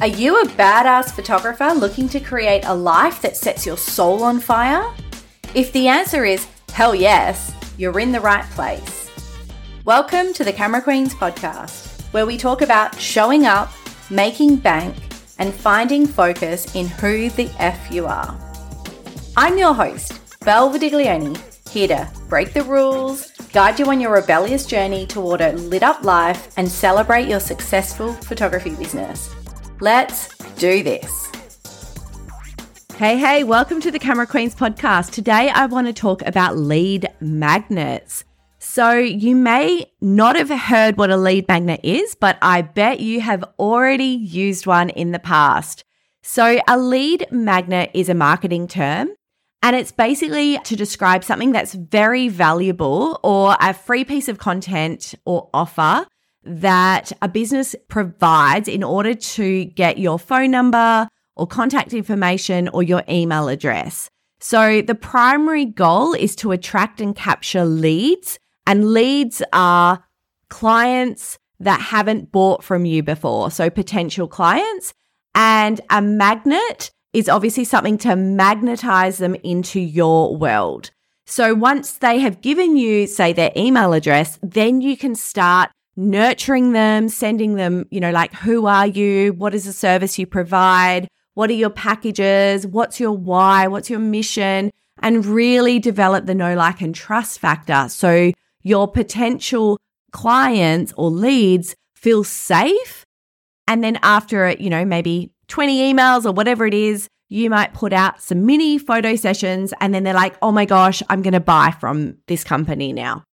Are you a badass photographer looking to create a life that sets your soul on fire? If the answer is hell yes, you're in the right place. Welcome to the Camera Queens podcast, where we talk about showing up, making bank, and finding focus in who the F you are. I'm your host, Belle Verdiglione, here to break the rules, guide you on your rebellious journey toward a lit up life, and celebrate your successful photography business. Let's do this. Hey, hey, welcome to the Camera Queens podcast. Today I want to talk about lead magnets. So, you may not have heard what a lead magnet is, but I bet you have already used one in the past. So, a lead magnet is a marketing term and it's basically to describe something that's very valuable or a free piece of content or offer that a business provides in order to get your phone number or contact information or your email address. So the primary goal is to attract and capture leads, and leads are clients that haven't bought from you before. So potential clients and a magnet is obviously something to magnetize them into your world. So once they have given you, say, their email address, then you can start nurturing them, sending them, you know, like, who are you? What is the service you provide? What are your packages? What's your why? What's your mission? And really develop the know, like, and trust factor. So your potential clients or leads feel safe. And then after, you know, maybe 20 emails or whatever it is, you might put out some mini photo sessions and then they're like, oh my gosh, I'm going to buy from this company now.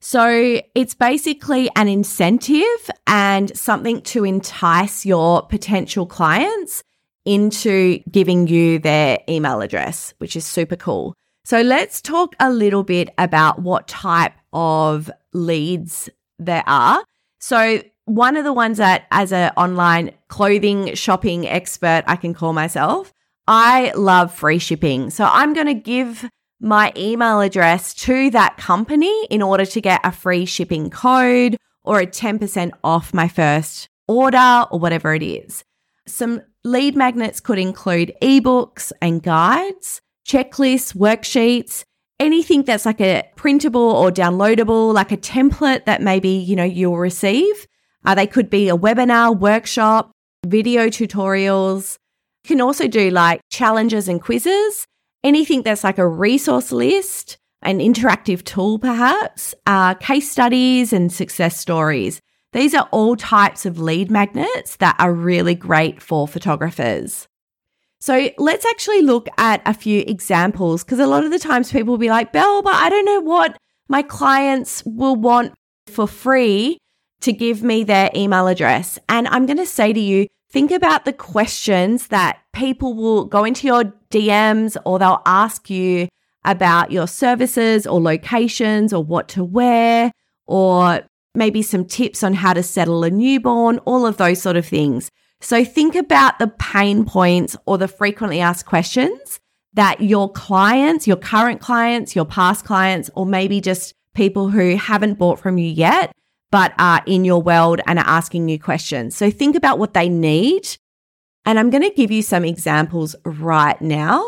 So it's basically an incentive and something to entice your potential clients into giving you their email address, which is super cool. So let's talk a little bit about what type of leads there are. So one of the ones that as an online clothing shopping expert I can call myself, I love free shipping. So I'm going to give my email address to that company in order to get a free shipping code or a 10% off my first order or whatever it is. Some lead magnets could include ebooks and guides, checklists, worksheets, anything that's like a printable or downloadable, like a template that maybe, you know, you'll receive. Uh, they could be a webinar, workshop, video tutorials. You can also do like challenges and quizzes anything that's like a resource list, an interactive tool, perhaps, uh, case studies and success stories. These are all types of lead magnets that are really great for photographers. So let's actually look at a few examples because a lot of the times people will be like, Belle, but I don't know what my clients will want for free to give me their email address. And I'm going to say to you, think about the questions that people will go into your DMs or they'll ask you about your services or locations or what to wear or maybe some tips on how to settle a newborn, all of those sort of things. So think about the pain points or the frequently asked questions that your clients, your current clients, your past clients, or maybe just people who haven't bought from you yet, but are in your world and are asking you questions. So think about what they need and I'm going to give you some examples right now.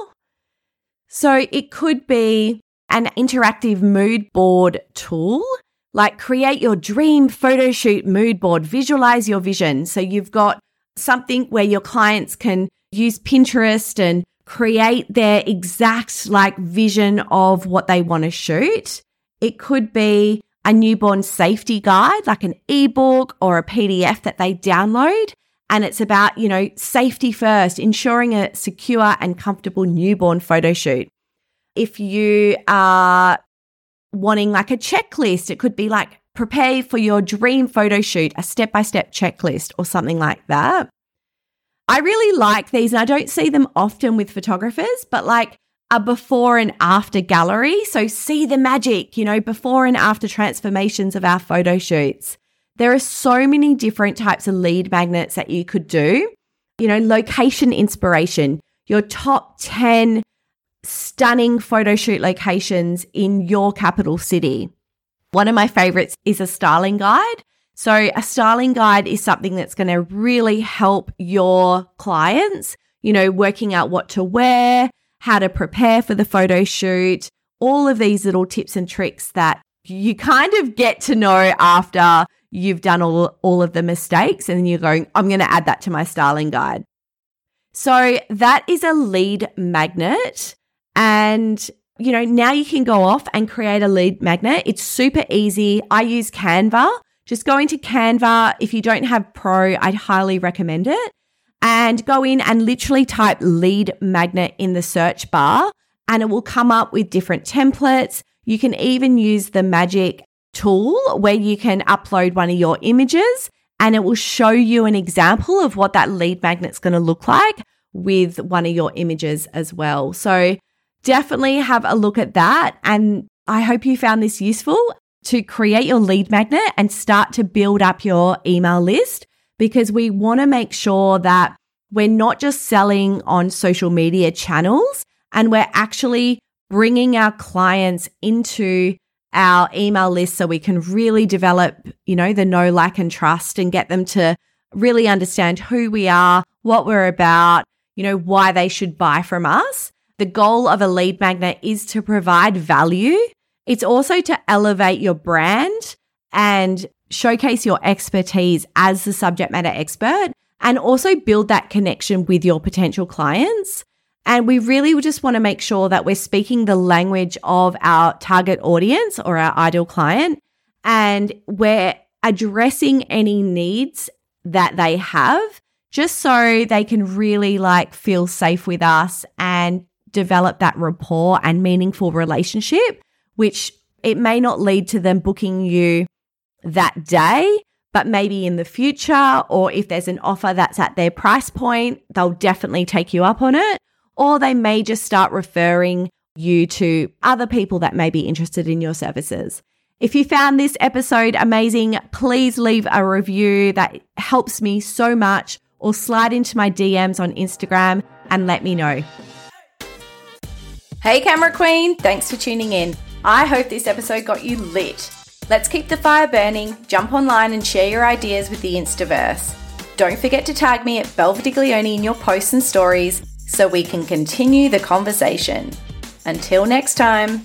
So it could be an interactive mood board tool, like create your dream photo shoot mood board, visualize your vision. So you've got something where your clients can use Pinterest and create their exact like vision of what they want to shoot. It could be a newborn safety guide, like an ebook or a PDF that they download and it's about, you know, safety first, ensuring a secure and comfortable newborn photo shoot. If you are wanting like a checklist, it could be like prepare for your dream photo shoot, a step by step checklist or something like that. I really like these and I don't see them often with photographers, but like a before and after gallery. So see the magic, you know, before and after transformations of our photo shoots. There are so many different types of lead magnets that you could do. You know, location inspiration, your top 10 stunning photo shoot locations in your capital city. One of my favorites is a styling guide So, a styling guide is something that's going to really help your clients, you know, working out what to wear, how to prepare for the photo shoot, all of these little tips and tricks that you kind of get to know after you've done all, all of the mistakes and then you're going, I'm going to add that to my styling guide. So that is a lead magnet. And, you know, now you can go off and create a lead magnet. It's super easy. I use Canva. Just go into Canva. If you don't have Pro, I'd highly recommend it. And go in and literally type lead magnet in the search bar, and it will come up with different templates. You can even use the magic tool where you can upload one of your images and it will show you an example of what that lead magnet's going to look like with one of your images as well. So definitely have a look at that. And I hope you found this useful to create your lead magnet and start to build up your email list because we want to make sure that we're not just selling on social media channels and we're actually bringing our clients into our email list so we can really develop, you know, the know, like, and trust and get them to really understand who we are, what we're about, you know, why they should buy from us. The goal of a lead magnet is to provide value. It's also to elevate your brand and showcase your expertise as the subject matter expert and also build that connection with your potential clients. And we really just want to make sure that we're speaking the language of our target audience or our ideal client and we're addressing any needs that they have just so they can really like feel safe with us and develop that rapport and meaningful relationship, which it may not lead to them booking you that day, but maybe in the future, or if there's an offer that's at their price point, they'll definitely take you up on it or they may just start referring you to other people that may be interested in your services. If you found this episode amazing, please leave a review that helps me so much, or slide into my DMs on Instagram and let me know. Hey, Camera Queen, thanks for tuning in. I hope this episode got you lit. Let's keep the fire burning, jump online and share your ideas with the Instaverse. Don't forget to tag me at Belleverdiglione in your posts and stories so we can continue the conversation. Until next time.